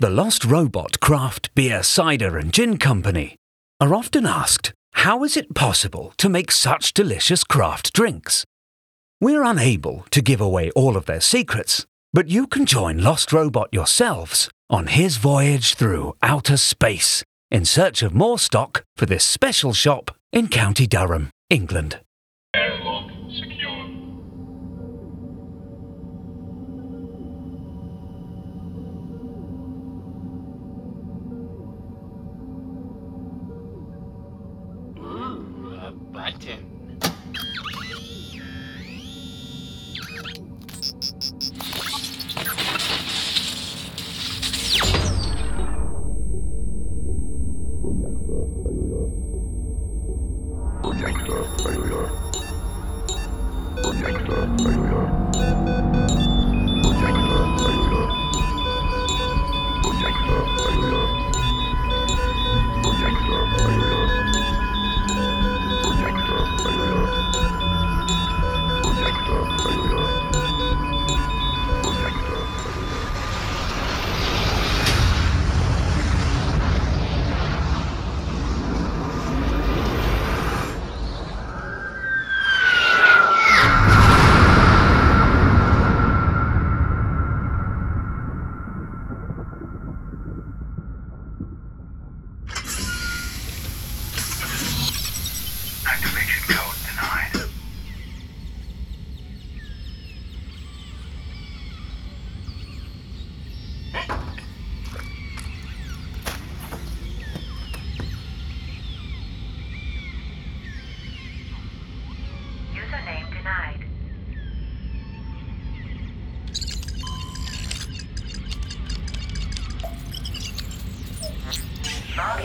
the Lost Robot Craft Beer, Cider and Gin Company, are often asked how is it possible to make such delicious craft drinks? We're unable to give away all of their secrets, but you can join Lost Robot yourselves on his voyage through outer space in search of more stock for this special shop in County Durham, England. 天。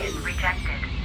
rejected.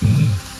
Mm-hmm.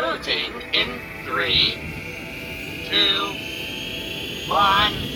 merging in three, two, one.